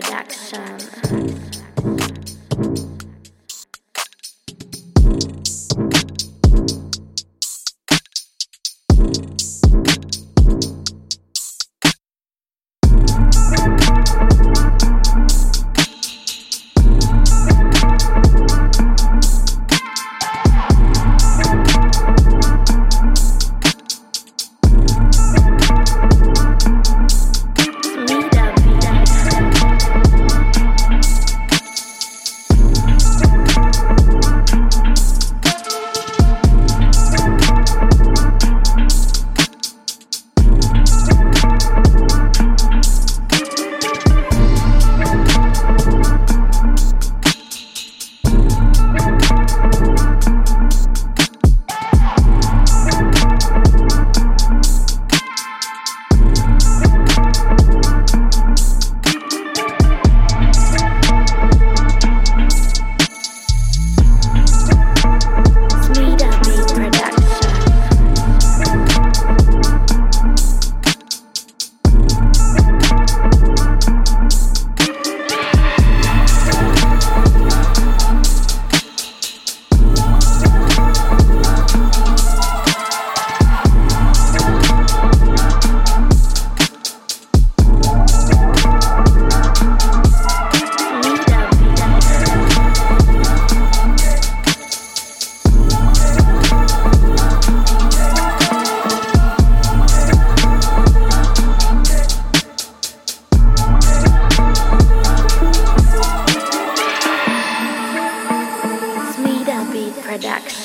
Production.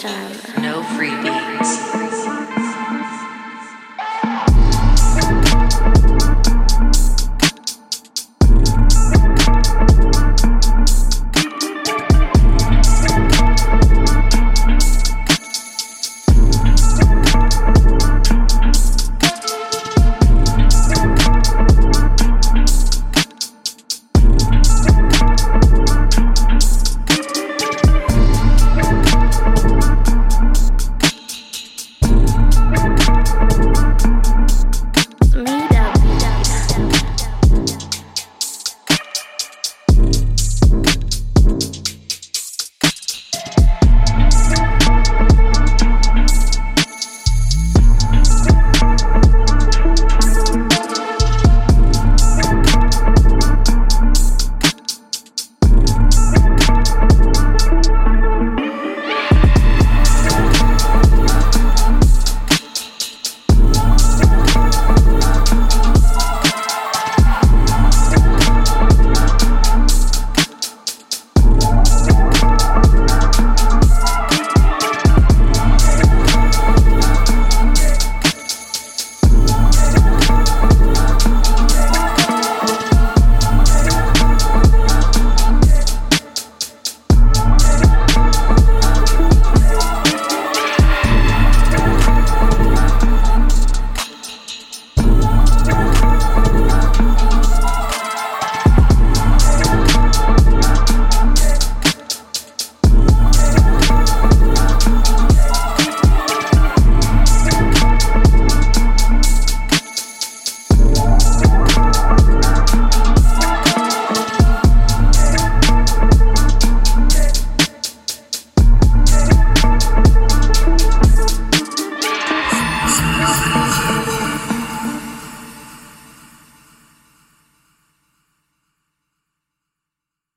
Sarah.